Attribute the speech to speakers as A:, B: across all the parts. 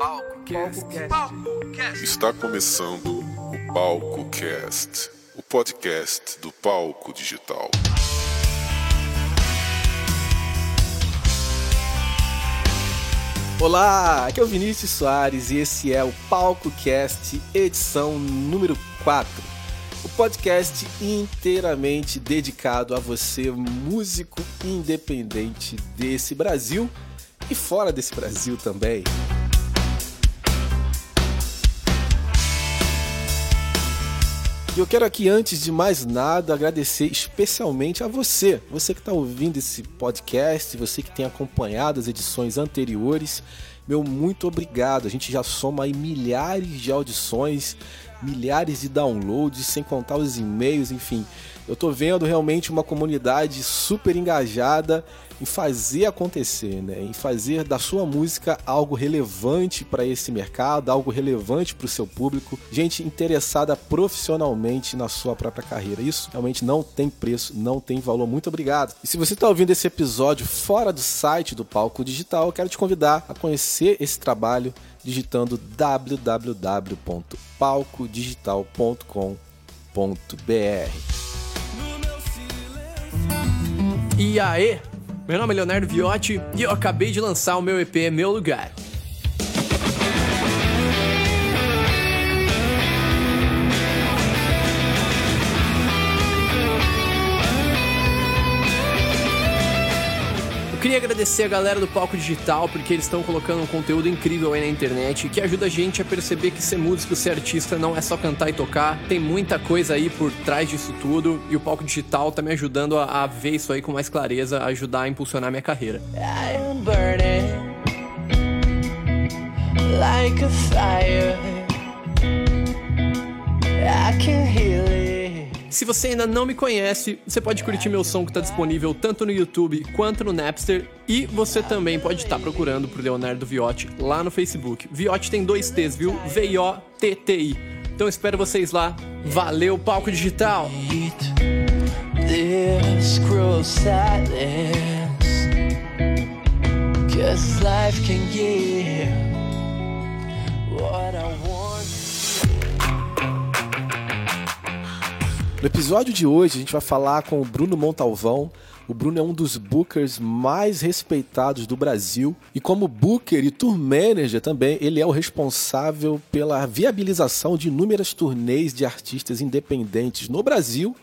A: Palco Cast. Está começando o Palco Cast, o podcast do palco digital.
B: Olá, aqui é o Vinícius Soares e esse é o Palco Cast, edição número 4. O podcast inteiramente dedicado a você, músico independente desse Brasil e fora desse Brasil também. E eu quero aqui, antes de mais nada, agradecer especialmente a você, você que está ouvindo esse podcast, você que tem acompanhado as edições anteriores. Meu muito obrigado. A gente já soma aí milhares de audições, milhares de downloads, sem contar os e-mails, enfim. Eu tô vendo realmente uma comunidade super engajada em fazer acontecer, né? Em fazer da sua música algo relevante para esse mercado, algo relevante para o seu público, gente interessada profissionalmente na sua própria carreira. Isso realmente não tem preço, não tem valor. Muito obrigado. E se você está ouvindo esse episódio fora do site do Palco Digital, eu quero te convidar a conhecer esse trabalho digitando www.palcodigital.com.br.
C: E aí, meu nome é Leonardo Viotti e eu acabei de lançar o meu EP Meu Lugar. Queria agradecer a galera do Palco Digital porque eles estão colocando um conteúdo incrível aí na internet que ajuda a gente a perceber que ser músico, ser artista não é só cantar e tocar. Tem muita coisa aí por trás disso tudo e o Palco Digital tá me ajudando a, a ver isso aí com mais clareza, a ajudar a impulsionar minha carreira. Like a fire. I can heal it. Se você ainda não me conhece, você pode curtir meu som que está disponível tanto no YouTube quanto no Napster. E você também pode estar tá procurando por Leonardo Viotti lá no Facebook. Viotti tem dois T's, viu? V-I-O-T-T-I. Então espero vocês lá. Valeu, palco digital! This cruel silence Cause life can give what I want No episódio de hoje, a gente vai falar com o Bruno Montalvão. O Bruno é um dos bookers mais respeitados do Brasil e como booker e tour manager também, ele é o responsável pela viabilização de inúmeras turnês de artistas independentes no Brasil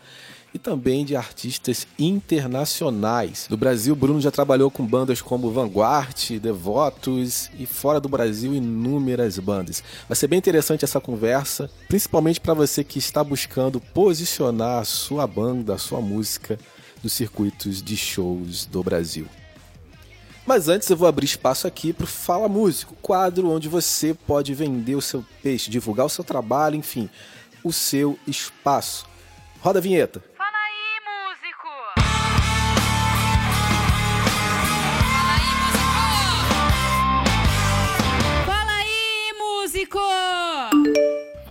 C: e também de artistas internacionais. Do Brasil, Bruno já trabalhou com bandas como Vanguard, Devotos e fora do Brasil inúmeras bandas. Vai ser bem interessante essa conversa, principalmente para você que está buscando posicionar a sua banda, a sua música nos circuitos de shows do Brasil. Mas antes eu vou abrir espaço aqui para o Fala Músico, quadro onde você pode vender o seu peixe, divulgar o seu trabalho, enfim, o seu espaço. Roda a vinheta.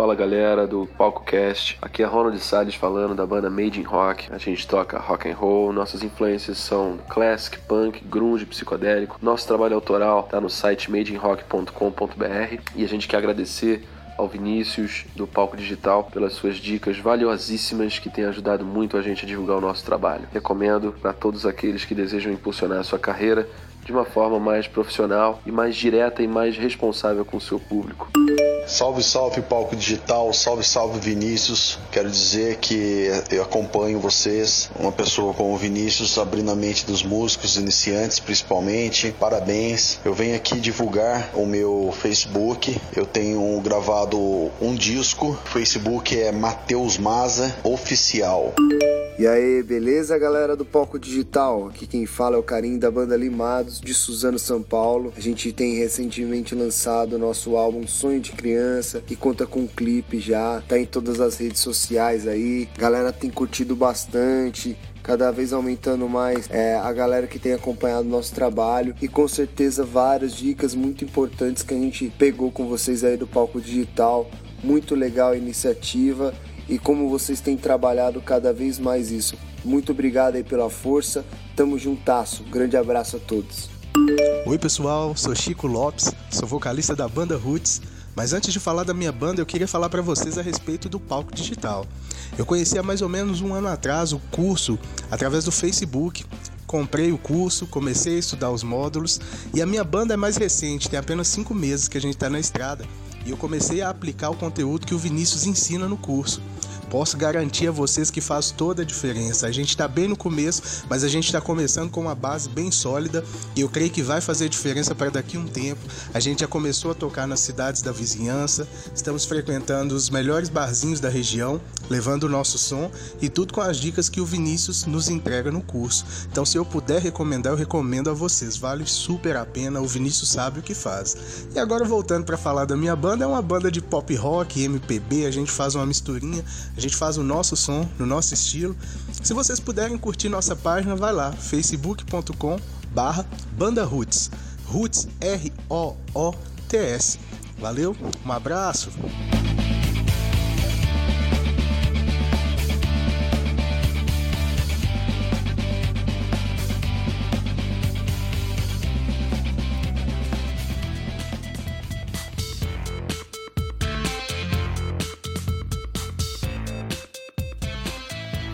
D: Fala galera do Palco Cast, aqui é Ronald Salles falando da banda Made in Rock. A gente toca rock and roll, nossas influências são classic, punk, grunge, psicodélico. Nosso trabalho autoral está no site madeinrock.com.br e a gente quer agradecer ao Vinícius do Palco Digital pelas suas dicas valiosíssimas que têm ajudado muito a gente a divulgar o nosso trabalho. Recomendo para todos aqueles que desejam impulsionar a sua carreira de uma forma mais profissional e mais direta e mais responsável com o seu público.
E: Salve, salve palco digital, salve, salve Vinícius. Quero dizer que eu acompanho vocês, uma pessoa como o Vinícius, abrindo a mente dos músicos iniciantes, principalmente. Parabéns. Eu venho aqui divulgar o meu Facebook. Eu tenho gravado um disco. O Facebook é Matheus Maza Oficial.
F: E aí, beleza, galera do Palco Digital? Aqui quem fala é o Carinho da banda Limados, de Suzano, São Paulo. A gente tem recentemente lançado o nosso álbum Sonho de Criança, que conta com um clipe já, tá em todas as redes sociais aí. galera tem curtido bastante, cada vez aumentando mais é, a galera que tem acompanhado nosso trabalho e com certeza várias dicas muito importantes que a gente pegou com vocês aí do palco digital. Muito legal a iniciativa e como vocês têm trabalhado cada vez mais isso. Muito obrigado aí pela força, tamo juntasso, grande abraço a todos.
G: Oi pessoal, sou Chico Lopes, sou vocalista da banda Roots. Mas antes de falar da minha banda, eu queria falar para vocês a respeito do palco digital. Eu conheci há mais ou menos um ano atrás o curso através do Facebook. Comprei o curso, comecei a estudar os módulos e a minha banda é mais recente, tem apenas cinco meses que a gente está na estrada e eu comecei a aplicar o conteúdo que o Vinícius ensina no curso. Posso garantir a vocês que faz toda a diferença. A gente está bem no começo, mas a gente está começando com uma base bem sólida e eu creio que vai fazer diferença para daqui um tempo. A gente já começou a tocar nas cidades da vizinhança, estamos frequentando os melhores barzinhos da região, levando o nosso som e tudo com as dicas que o Vinícius nos entrega no curso. Então, se eu puder recomendar, eu recomendo a vocês. Vale super a pena. O Vinícius sabe o que faz. E agora voltando para falar da minha banda, é uma banda de pop rock, MPB. A gente faz uma misturinha. A gente faz o nosso som, no nosso estilo. Se vocês puderem curtir nossa página, vai lá, facebook.com barra Banda Roots. Roots R-O-O-T-S. Valeu, um abraço!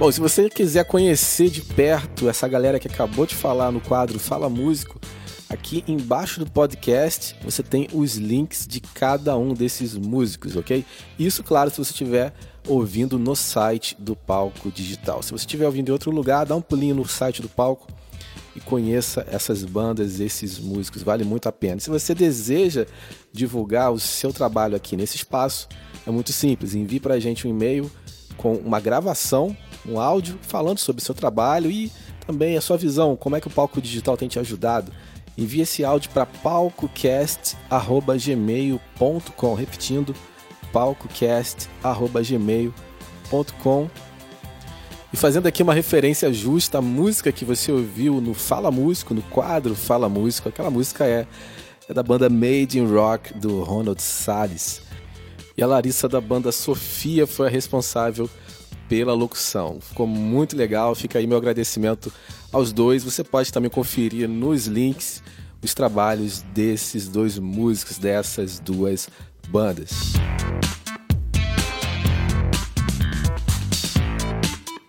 B: Bom, se você quiser conhecer de perto essa galera que acabou de falar no quadro Fala Músico, aqui embaixo do podcast você tem os links de cada um desses músicos, ok? Isso, claro, se você estiver ouvindo no site do Palco Digital. Se você estiver ouvindo em outro lugar, dá um pulinho no site do Palco e conheça essas bandas, esses músicos, vale muito a pena. Se você deseja divulgar o seu trabalho aqui nesse espaço, é muito simples, envie para a gente um e-mail com uma gravação um áudio falando sobre o seu trabalho e também a sua visão, como é que o palco digital tem te ajudado. Envie esse áudio para palcocast@gmail.com, repetindo, palcocast@gmail.com. E fazendo aqui uma referência justa à música que você ouviu no Fala Músico, no quadro Fala Músico, aquela música é, é da banda Made in Rock do Ronald Salles. E a Larissa da banda Sofia foi a responsável pela locução. Ficou muito legal, fica aí meu agradecimento aos dois. Você pode também conferir nos links os trabalhos desses dois músicos, dessas duas bandas.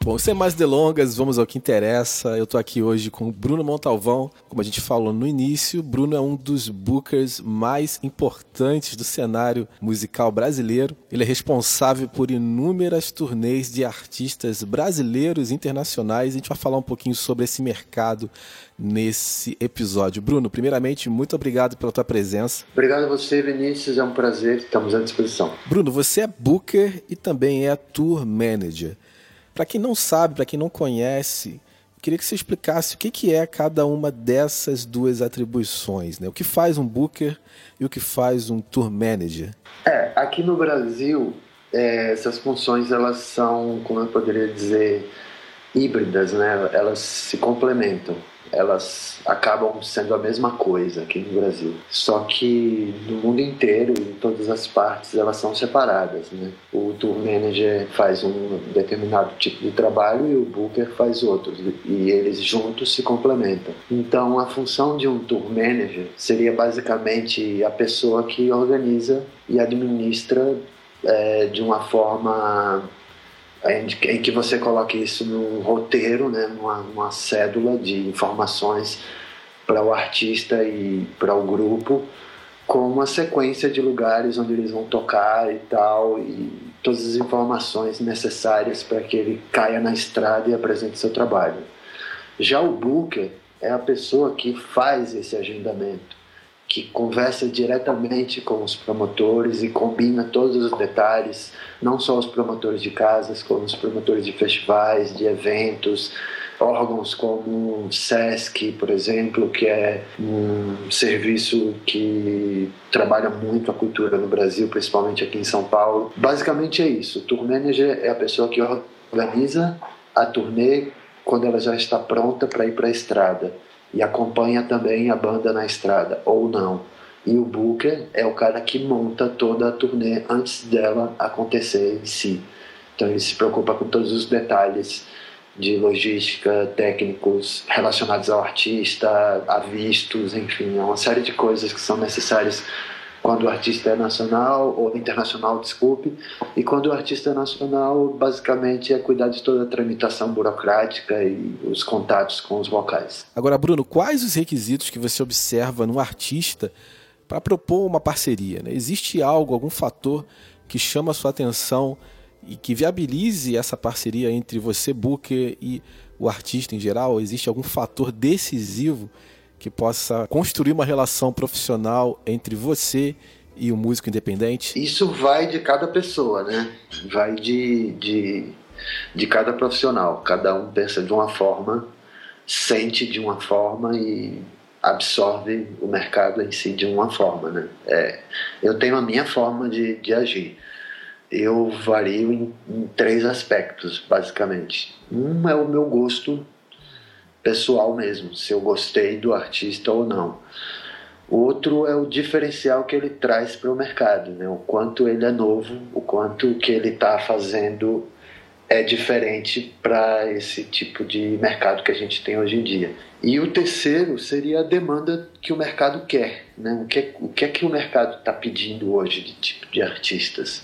B: Bom, sem mais delongas, vamos ao que interessa. Eu estou aqui hoje com o Bruno Montalvão. Como a gente falou no início, Bruno é um dos bookers mais importantes do cenário musical brasileiro. Ele é responsável por inúmeras turnês de artistas brasileiros e internacionais. A gente vai falar um pouquinho sobre esse mercado nesse episódio. Bruno, primeiramente, muito obrigado pela tua presença.
H: Obrigado a você, Vinícius. É um prazer. Estamos à disposição.
B: Bruno, você é booker e também é tour manager. Para quem não sabe, para quem não conhece, queria que você explicasse o que, que é cada uma dessas duas atribuições, né? O que faz um booker e o que faz um tour manager?
H: É, aqui no Brasil, é, essas funções elas são, como eu poderia dizer, híbridas, né? Elas se complementam elas acabam sendo a mesma coisa aqui no Brasil. Só que no mundo inteiro, em todas as partes, elas são separadas. Né? O tour manager faz um determinado tipo de trabalho e o booker faz outro, e eles juntos se complementam. Então, a função de um tour manager seria basicamente a pessoa que organiza e administra é, de uma forma em que você coloque isso num roteiro, né, numa, numa cédula de informações para o artista e para o grupo, com uma sequência de lugares onde eles vão tocar e tal, e todas as informações necessárias para que ele caia na estrada e apresente seu trabalho. Já o booker é a pessoa que faz esse agendamento que conversa diretamente com os promotores e combina todos os detalhes, não só os promotores de casas, como os promotores de festivais, de eventos, órgãos como o SESC, por exemplo, que é um serviço que trabalha muito a cultura no Brasil, principalmente aqui em São Paulo. Basicamente é isso. O tour manager é a pessoa que organiza a turnê quando ela já está pronta para ir para a estrada e acompanha também a banda na estrada, ou não. E o Booker é o cara que monta toda a turnê antes dela acontecer em si. Então ele se preocupa com todos os detalhes de logística, técnicos relacionados ao artista, a vistos, enfim, é uma série de coisas que são necessárias quando o artista é nacional ou internacional, desculpe, e quando o artista é nacional, basicamente é cuidar de toda a tramitação burocrática e os contatos com os vocais.
B: Agora, Bruno, quais os requisitos que você observa no artista para propor uma parceria? Né? Existe algo, algum fator que chama a sua atenção e que viabilize essa parceria entre você, Booker, e o artista em geral? Existe algum fator decisivo que possa construir uma relação profissional entre você e o músico independente?
H: Isso vai de cada pessoa, né? Vai de, de, de cada profissional. Cada um pensa de uma forma, sente de uma forma e absorve o mercado em si de uma forma, né? É, eu tenho a minha forma de, de agir eu vario em, em, três aspectos, basicamente. Um é o meu gosto pessoal mesmo, se eu gostei do artista ou não. O outro é o diferencial que ele traz para o mercado, né? o quanto ele é novo, o quanto que ele está fazendo é diferente para esse tipo de mercado que a gente tem hoje em dia. E o terceiro seria a demanda que o mercado quer, né? o, que, o que é que o mercado está pedindo hoje de tipo de artistas.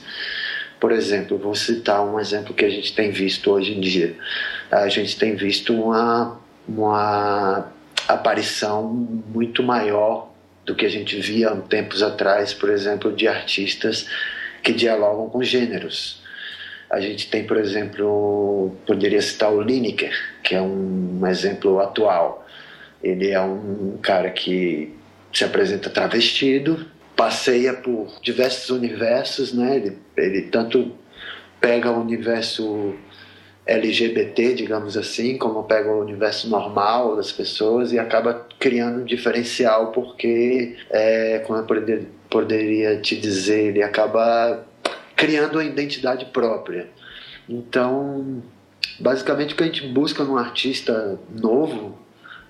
H: Por exemplo, vou citar um exemplo que a gente tem visto hoje em dia. A gente tem visto uma, uma aparição muito maior do que a gente via tempos atrás, por exemplo, de artistas que dialogam com gêneros. A gente tem, por exemplo, poderia citar o Lineker, que é um exemplo atual. Ele é um cara que se apresenta travestido, passeia por diversos universos, né? Ele, ele tanto pega o universo LGBT, digamos assim, como pega o universo normal das pessoas e acaba criando um diferencial porque, é, como eu poderia, poderia te dizer, ele acaba criando uma identidade própria. Então, basicamente o que a gente busca num artista novo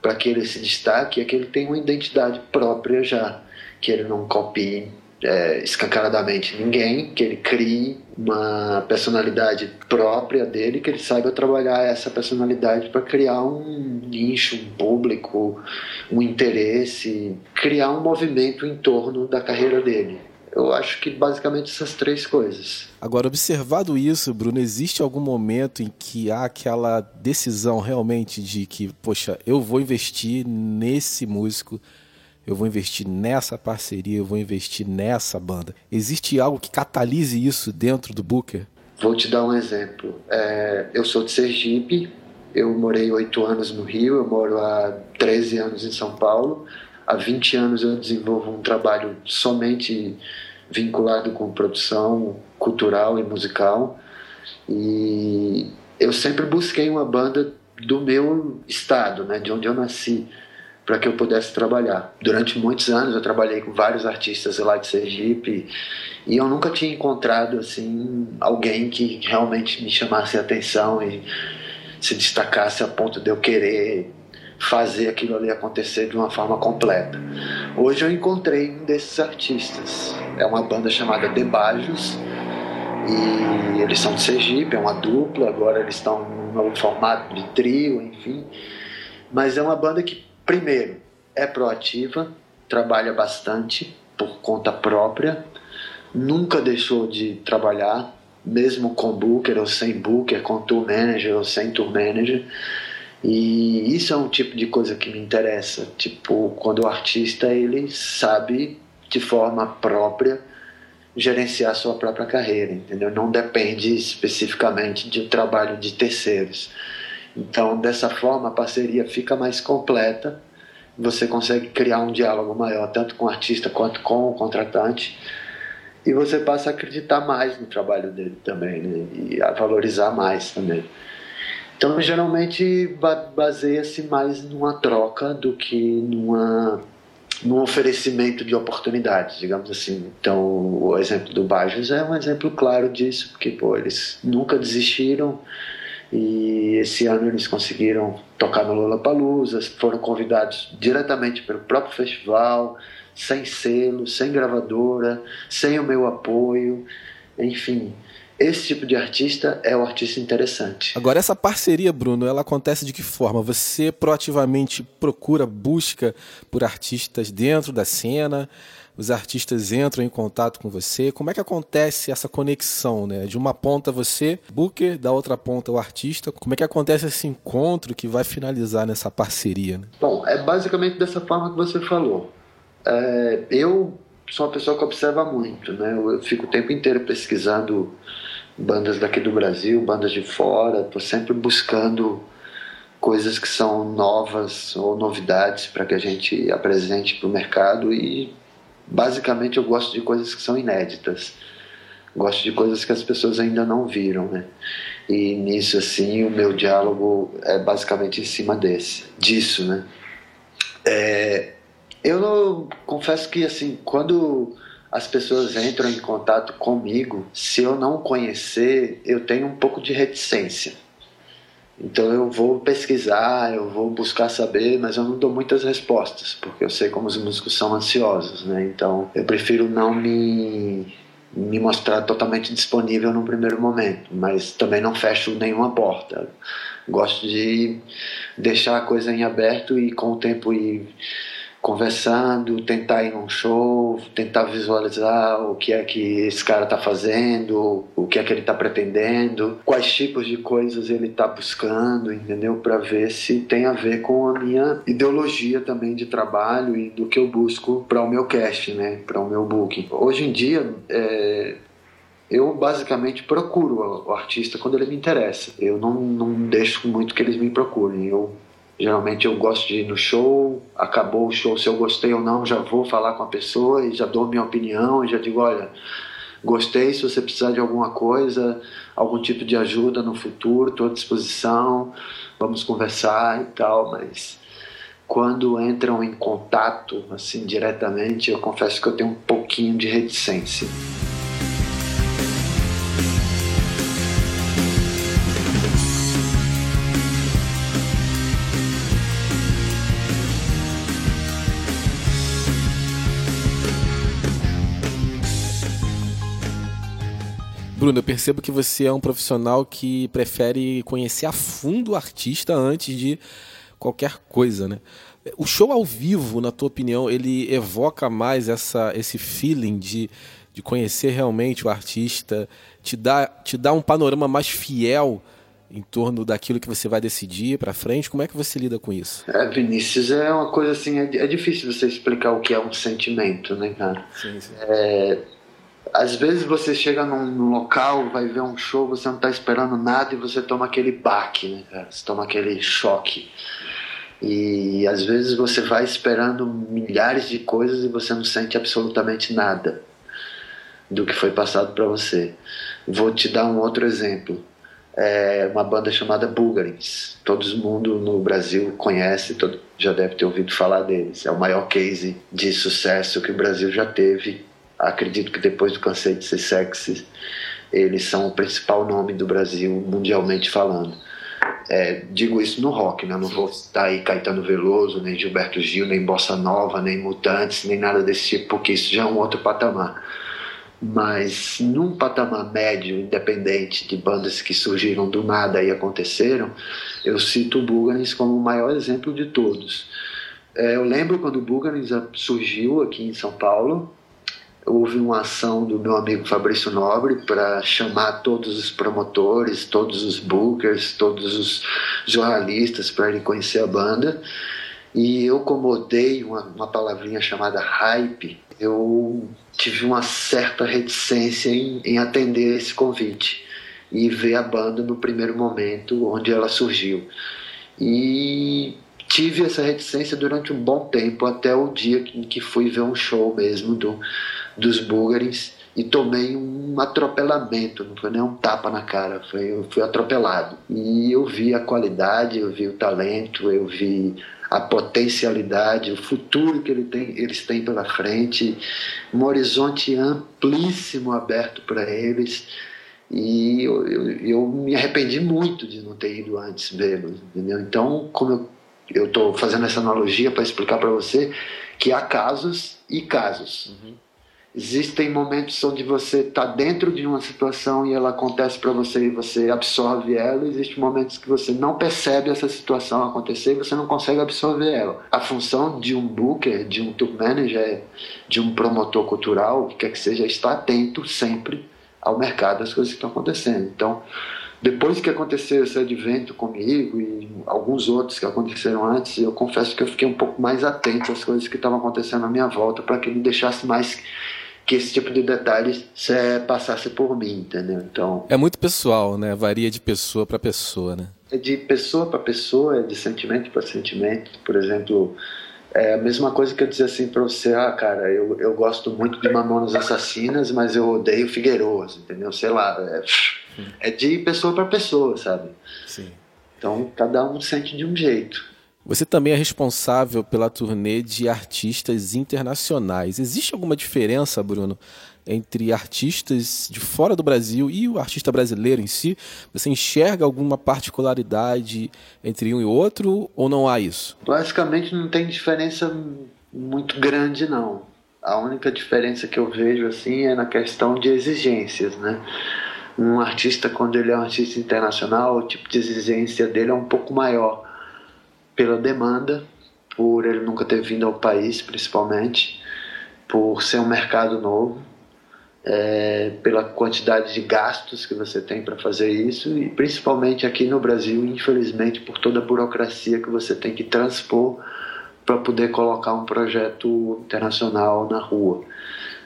H: para que ele se destaque é que ele tenha uma identidade própria já que ele não copie é, escancaradamente ninguém, que ele crie uma personalidade própria dele, que ele saiba trabalhar essa personalidade para criar um nicho, um público, um interesse, criar um movimento em torno da carreira dele. Eu acho que basicamente essas três coisas.
B: Agora, observado isso, Bruno, existe algum momento em que há aquela decisão realmente de que, poxa, eu vou investir nesse músico eu vou investir nessa parceria, eu vou investir nessa banda. Existe algo que catalise isso dentro do Booker?
H: Vou te dar um exemplo. É, eu sou de Sergipe, eu morei oito anos no Rio, eu moro há 13 anos em São Paulo. Há 20 anos eu desenvolvo um trabalho somente vinculado com produção cultural e musical. E eu sempre busquei uma banda do meu estado, né, de onde eu nasci para que eu pudesse trabalhar. Durante muitos anos eu trabalhei com vários artistas lá de Sergipe e eu nunca tinha encontrado assim alguém que realmente me chamasse a atenção e se destacasse a ponto de eu querer fazer aquilo ali acontecer de uma forma completa. Hoje eu encontrei um desses artistas. É uma banda chamada Debajos e eles são de Sergipe, é uma dupla, agora eles estão num novo formato de trio, enfim. Mas é uma banda que Primeiro, é proativa, trabalha bastante por conta própria, nunca deixou de trabalhar, mesmo com booker ou sem booker, com tour manager ou sem tour manager. E isso é um tipo de coisa que me interessa, tipo, quando o artista ele sabe de forma própria gerenciar sua própria carreira, entendeu? Não depende especificamente de trabalho de terceiros. Então, dessa forma, a parceria fica mais completa, você consegue criar um diálogo maior, tanto com o artista quanto com o contratante, e você passa a acreditar mais no trabalho dele também, né? e a valorizar mais também. Então, geralmente, baseia-se mais numa troca do que numa num oferecimento de oportunidades, digamos assim. Então, o exemplo do Bajos é um exemplo claro disso, porque pô, eles nunca desistiram, e esse ano eles conseguiram tocar no Lollapalooza, foram convidados diretamente pelo próprio festival, sem selo, sem gravadora, sem o meu apoio, enfim. esse tipo de artista é o artista interessante.
B: Agora, essa parceria, Bruno, ela acontece de que forma? Você proativamente procura, busca por artistas dentro da cena? Os artistas entram em contato com você? Como é que acontece essa conexão, né? De uma ponta você, booker, da outra ponta o artista. Como é que acontece esse encontro que vai finalizar nessa parceria? Né?
H: Bom, é basicamente dessa forma que você falou. É, eu sou uma pessoa que observa muito, né? Eu fico o tempo inteiro pesquisando bandas daqui do Brasil, bandas de fora, estou sempre buscando coisas que são novas ou novidades para que a gente apresente para o mercado e basicamente eu gosto de coisas que são inéditas. Gosto de coisas que as pessoas ainda não viram né? E nisso assim o meu diálogo é basicamente em cima desse disso né? É, eu não, confesso que assim quando as pessoas entram em contato comigo, se eu não conhecer, eu tenho um pouco de reticência. Então eu vou pesquisar, eu vou buscar saber, mas eu não dou muitas respostas, porque eu sei como os músicos são ansiosos, né? Então eu prefiro não me me mostrar totalmente disponível no primeiro momento, mas também não fecho nenhuma porta. Gosto de deixar a coisa em aberto e com o tempo ir conversando, tentar ir num show, tentar visualizar o que é que esse cara está fazendo, o que é que ele está pretendendo, quais tipos de coisas ele está buscando, entendeu? Para ver se tem a ver com a minha ideologia também de trabalho e do que eu busco para o meu cast, né? Para o meu booking. Hoje em dia, é, eu basicamente procuro o artista quando ele me interessa. Eu não, não deixo muito que eles me procurem. Eu Geralmente eu gosto de ir no show, acabou o show, se eu gostei ou não, já vou falar com a pessoa e já dou minha opinião e já digo, olha, gostei, se você precisar de alguma coisa, algum tipo de ajuda no futuro, estou à disposição, vamos conversar e tal, mas quando entram em contato assim diretamente, eu confesso que eu tenho um pouquinho de reticência.
B: Bruno, eu percebo que você é um profissional que prefere conhecer a fundo o artista antes de qualquer coisa, né? O show ao vivo, na tua opinião, ele evoca mais essa, esse feeling de, de conhecer realmente o artista, te dá, te dá um panorama mais fiel em torno daquilo que você vai decidir para frente? Como é que você lida com isso?
H: É, Vinícius, é uma coisa assim, é, é difícil você explicar o que é um sentimento, né, cara? Sim, sim. É, às vezes você chega num, num, local, vai ver um show, você não está esperando nada e você toma aquele baque, né, cara? Você toma aquele choque. E às vezes você vai esperando milhares de coisas e você não sente absolutamente nada do que foi passado para você. Vou te dar um outro exemplo. É uma banda chamada Bulgarins. Todo mundo no Brasil conhece, todo, já deve ter ouvido falar deles. É o maior case de sucesso que o Brasil já teve acredito que depois do Cansei de Ser Sexy, eles são o principal nome do Brasil mundialmente falando. É, digo isso no rock, né? não vou estar aí Caetano Veloso, nem Gilberto Gil, nem Bossa Nova, nem Mutantes, nem nada desse tipo, porque isso já é um outro patamar. Mas num patamar médio, independente de bandas que surgiram do nada e aconteceram, eu cito o Bulgarins como o maior exemplo de todos. É, eu lembro quando o Bulgarins surgiu aqui em São Paulo, houve uma ação do meu amigo Fabrício Nobre para chamar todos os promotores, todos os bookers, todos os jornalistas para irem conhecer a banda. E eu, como odeio uma, uma palavrinha chamada hype, eu tive uma certa reticência em, em atender esse convite e ver a banda no primeiro momento onde ela surgiu. E tive essa reticência durante um bom tempo, até o dia em que fui ver um show mesmo do, dos búlgares e tomei um atropelamento, não foi nem um tapa na cara, foi, eu fui atropelado. E eu vi a qualidade, eu vi o talento, eu vi a potencialidade, o futuro que ele tem, eles têm pela frente, um horizonte amplíssimo aberto para eles. E eu, eu, eu, me arrependi muito de não ter ido antes vê-los, entendeu? Então, como eu estou fazendo essa analogia para explicar para você que há casos e casos. Uhum Existem momentos onde você está dentro de uma situação e ela acontece para você e você absorve ela. Existem momentos que você não percebe essa situação acontecer e você não consegue absorver ela. A função de um booker, de um tour manager, de um promotor cultural, o que quer que seja, é estar atento sempre ao mercado, às coisas que estão acontecendo. Então, depois que aconteceu esse advento comigo e alguns outros que aconteceram antes, eu confesso que eu fiquei um pouco mais atento às coisas que estavam acontecendo à minha volta para que me deixasse mais que esse tipo de detalhes passasse por mim, entendeu? Então
B: é muito pessoal, né? Varia de pessoa para pessoa, né?
H: É de pessoa para pessoa, é de sentimento para sentimento. Por exemplo, é a mesma coisa que eu dizer assim para você, ah, cara, eu, eu gosto muito de Mamonas Assassinas, mas eu odeio Figueiroas, entendeu? Sei lá, é, é de pessoa para pessoa, sabe?
B: Sim.
H: Então cada um sente de um jeito.
B: Você também é responsável pela turnê de artistas internacionais. Existe alguma diferença, Bruno, entre artistas de fora do Brasil e o artista brasileiro em si? Você enxerga alguma particularidade entre um e outro ou não há isso?
H: Basicamente não tem diferença muito grande não. A única diferença que eu vejo assim é na questão de exigências, né? Um artista quando ele é um artista internacional, o tipo de exigência dele é um pouco maior pela demanda, por ele nunca ter vindo ao país, principalmente, por ser um mercado novo, é, pela quantidade de gastos que você tem para fazer isso e principalmente aqui no Brasil, infelizmente, por toda a burocracia que você tem que transpor para poder colocar um projeto internacional na rua.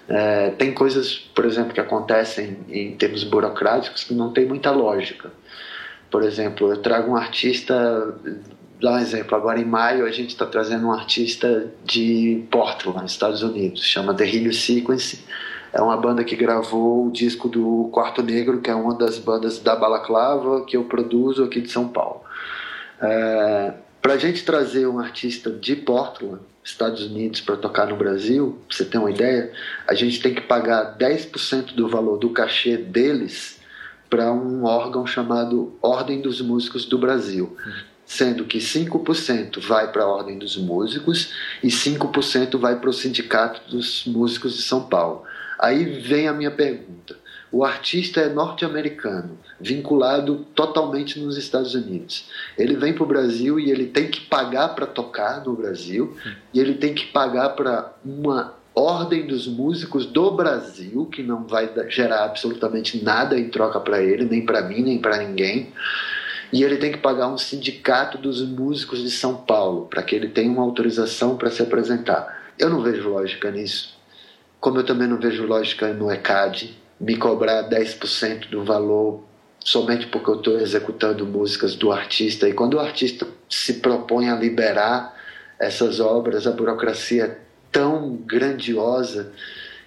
H: É, tem coisas, por exemplo, que acontecem em termos burocráticos que não tem muita lógica. Por exemplo, eu trago um artista dar um exemplo, agora em maio a gente está trazendo um artista de Portland, Estados Unidos, chama The Helio Sequence. É uma banda que gravou o disco do Quarto Negro, que é uma das bandas da Balaclava que eu produzo aqui de São Paulo. É, para a gente trazer um artista de Portland, Estados Unidos, para tocar no Brasil, pra você ter uma ideia, a gente tem que pagar 10% do valor do cachê deles para um órgão chamado Ordem dos Músicos do Brasil sendo que 5% vai para a Ordem dos Músicos e 5% vai para o Sindicato dos Músicos de São Paulo. Aí vem a minha pergunta. O artista é norte-americano, vinculado totalmente nos Estados Unidos. Ele vem para o Brasil e ele tem que pagar para tocar no Brasil, e ele tem que pagar para uma ordem dos músicos do Brasil, que não vai gerar absolutamente nada em troca para ele, nem para mim, nem para ninguém e ele tem que pagar um sindicato dos músicos de São Paulo para que ele tenha uma autorização para se apresentar. Eu não vejo lógica nisso. Como eu também não vejo lógica no ECAD me cobrar 10% do valor somente porque eu estou executando músicas do artista. E quando o artista se propõe a liberar essas obras, a burocracia é tão grandiosa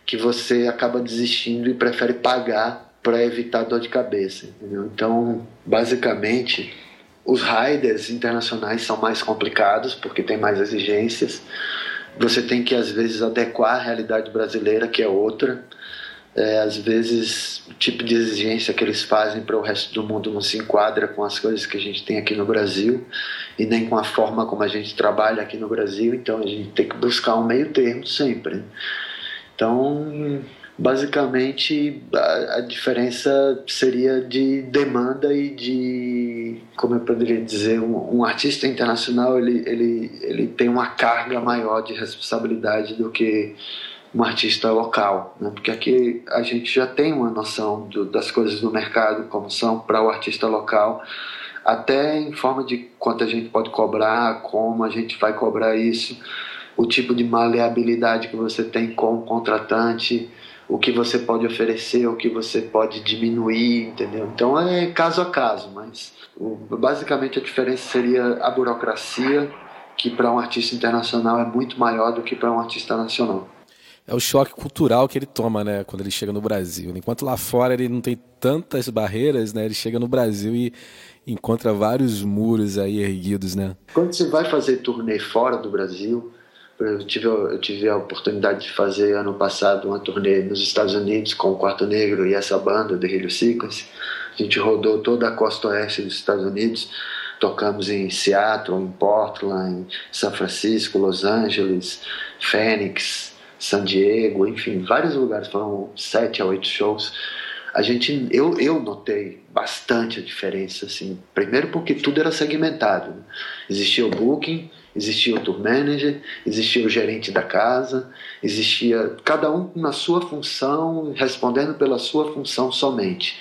H: que você acaba desistindo e prefere pagar para evitar dor de cabeça. Entendeu? Então, basicamente, os riders internacionais são mais complicados porque tem mais exigências. Você tem que às vezes adequar a realidade brasileira, que é outra. É, às vezes o tipo de exigência que eles fazem para o resto do mundo não se enquadra com as coisas que a gente tem aqui no Brasil e nem com a forma como a gente trabalha aqui no Brasil. Então a gente tem que buscar um meio termo sempre. Então basicamente a, a, diferença seria de demanda e de como eu poderia dizer um, um, artista internacional ele, ele, ele tem uma carga maior de responsabilidade do que um artista local né? porque aqui a gente já tem uma noção do, das coisas do mercado como são para o artista local até em forma de quanto a gente pode cobrar como a gente vai cobrar isso o tipo de maleabilidade que você tem com o contratante o que você pode oferecer, o que você pode diminuir, entendeu? Então é caso a caso, mas basicamente a diferença seria a burocracia, que para um artista internacional é muito maior do que para um artista nacional.
B: É o choque cultural que ele toma, né, quando ele chega no Brasil. Enquanto lá fora ele não tem tantas barreiras, né, ele chega no Brasil e encontra vários muros aí erguidos, né?
H: Quando você vai fazer turnê fora do Brasil, eu tive, eu tive a oportunidade de fazer ano passado uma turnê nos Estados Unidos com o Quarto Negro e essa banda, The Helio Sequence. A gente rodou toda a costa oeste dos Estados Unidos. Tocamos em Seattle, em Portland, em São Francisco, Los Angeles, Phoenix, San Diego, enfim, vários lugares, foram sete a oito shows. A gente, eu, eu notei bastante a diferença, assim. Primeiro porque tudo era segmentado. Né? Existia o booking, existia o tour manager, existia o gerente da casa, existia cada um na sua função, respondendo pela sua função somente.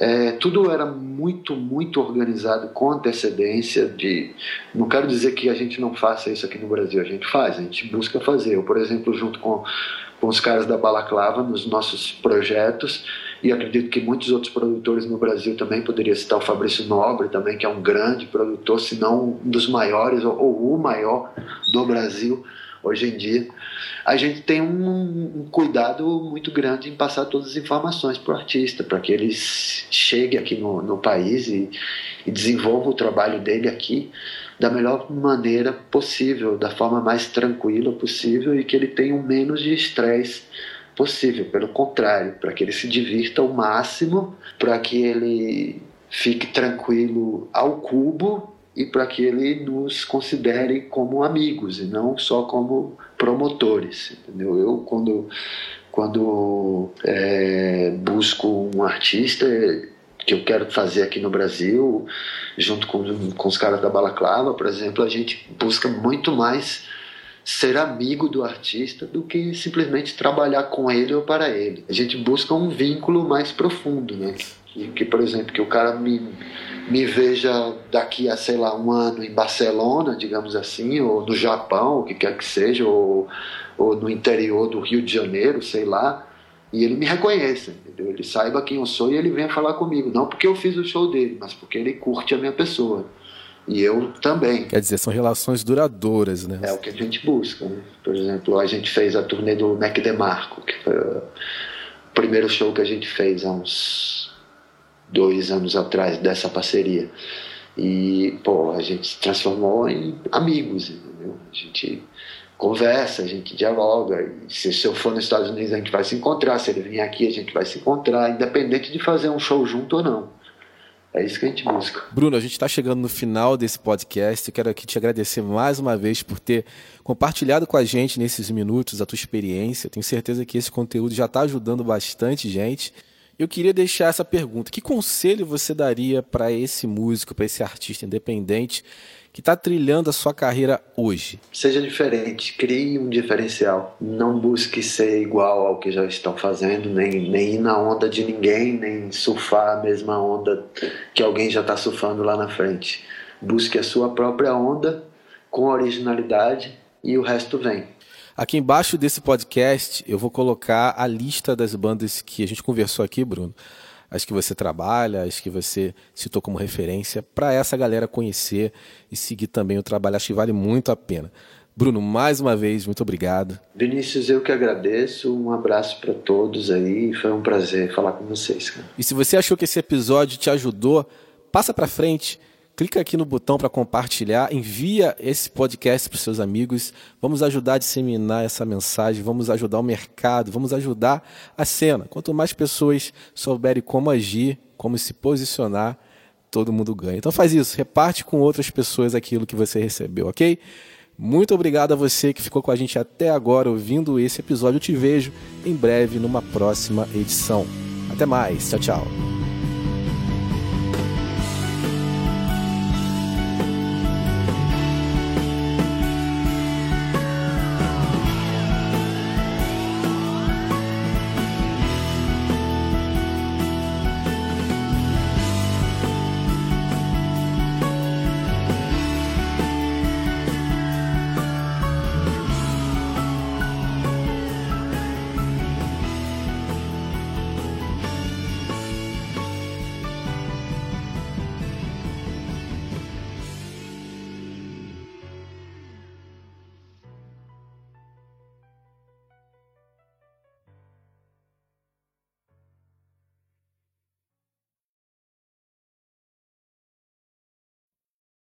H: É, tudo era muito, muito organizado com antecedência. De, não quero dizer que a gente não faça isso aqui no Brasil, a gente faz, a gente busca fazer. Eu, por exemplo, junto com, com os caras da Balaclava, nos nossos projetos, e acredito que muitos outros produtores no Brasil também poderia citar o Fabrício Nobre também que é um grande produtor se não um dos maiores ou, o maior do Brasil hoje em dia. A gente tem um, um cuidado muito grande em passar todas as informações para o artista para que ele chegue aqui no, no país e, e desenvolva o trabalho dele aqui da melhor maneira possível, da forma mais tranquila possível e que ele tenha o menos de estresse possível, pelo contrário, para que ele se divirta ao máximo, para que ele fique tranquilo ao cubo e para que ele nos considere como amigos e não só como promotores. Entendeu? Eu, quando, quando é, busco um artista que eu quero fazer aqui no Brasil, junto com, com os caras da Balaclava, por exemplo, a gente busca muito mais ser amigo do artista do que simplesmente trabalhar com ele ou para ele. A gente busca um vínculo mais profundo, né? Que, que por exemplo, que o cara me, me veja daqui a, sei lá, um ano em Barcelona, digamos assim, ou no Japão, o que quer que seja, ou, ou no interior do Rio de Janeiro, sei lá, e ele me reconheça, entendeu? Ele saiba quem eu sou e ele venha falar comigo. Não porque eu fiz o show dele, mas porque ele curte a minha pessoa. E eu também.
B: Quer dizer, são relações duradouras, né?
H: É o que a gente busca. Né? Por exemplo, a gente fez a turnê do Mac DeMarco, que foi o primeiro show que a gente fez há uns dois anos atrás dessa parceria. E, pô, a gente se transformou em amigos, entendeu? A gente conversa, a gente dialoga. Se, se eu for nos Estados Unidos, a gente vai se encontrar. Se ele vir aqui, a gente vai se encontrar, independente de fazer um show junto ou não. É isso que a gente busca.
B: Bruno, a gente está chegando no final desse podcast. Eu quero aqui te agradecer mais uma vez por ter compartilhado com a gente nesses minutos a tua experiência. Tenho certeza que esse conteúdo já está ajudando bastante gente. Eu queria deixar essa pergunta: que conselho você daria para esse músico, para esse artista independente que está trilhando a sua carreira hoje?
H: Seja diferente, crie um diferencial. Não busque ser igual ao que já estão fazendo, nem, nem ir na onda de ninguém, nem surfar a mesma onda que alguém já está surfando lá na frente. Busque a sua própria onda com originalidade e o resto vem.
B: Aqui embaixo desse podcast eu vou colocar a lista das bandas que a gente conversou aqui, Bruno as que você trabalha, as que você citou como referência, para essa galera conhecer e seguir também o trabalho. Acho que vale muito a pena. Bruno, mais uma vez, muito obrigado.
H: Vinícius, eu que agradeço. Um abraço para todos aí. Foi um prazer falar com vocês. Cara.
B: E se você achou que esse episódio te ajudou, passa para frente clica aqui no botão para compartilhar, envia esse podcast para seus amigos. Vamos ajudar a disseminar essa mensagem, vamos ajudar o mercado, vamos ajudar a cena. Quanto mais pessoas souberem como agir, como se posicionar, todo mundo ganha. Então faz isso, reparte com outras pessoas aquilo que você recebeu, ok? Muito obrigado a você que ficou com a gente até agora ouvindo esse episódio. Eu te vejo em breve numa próxima edição. Até mais, tchau, tchau.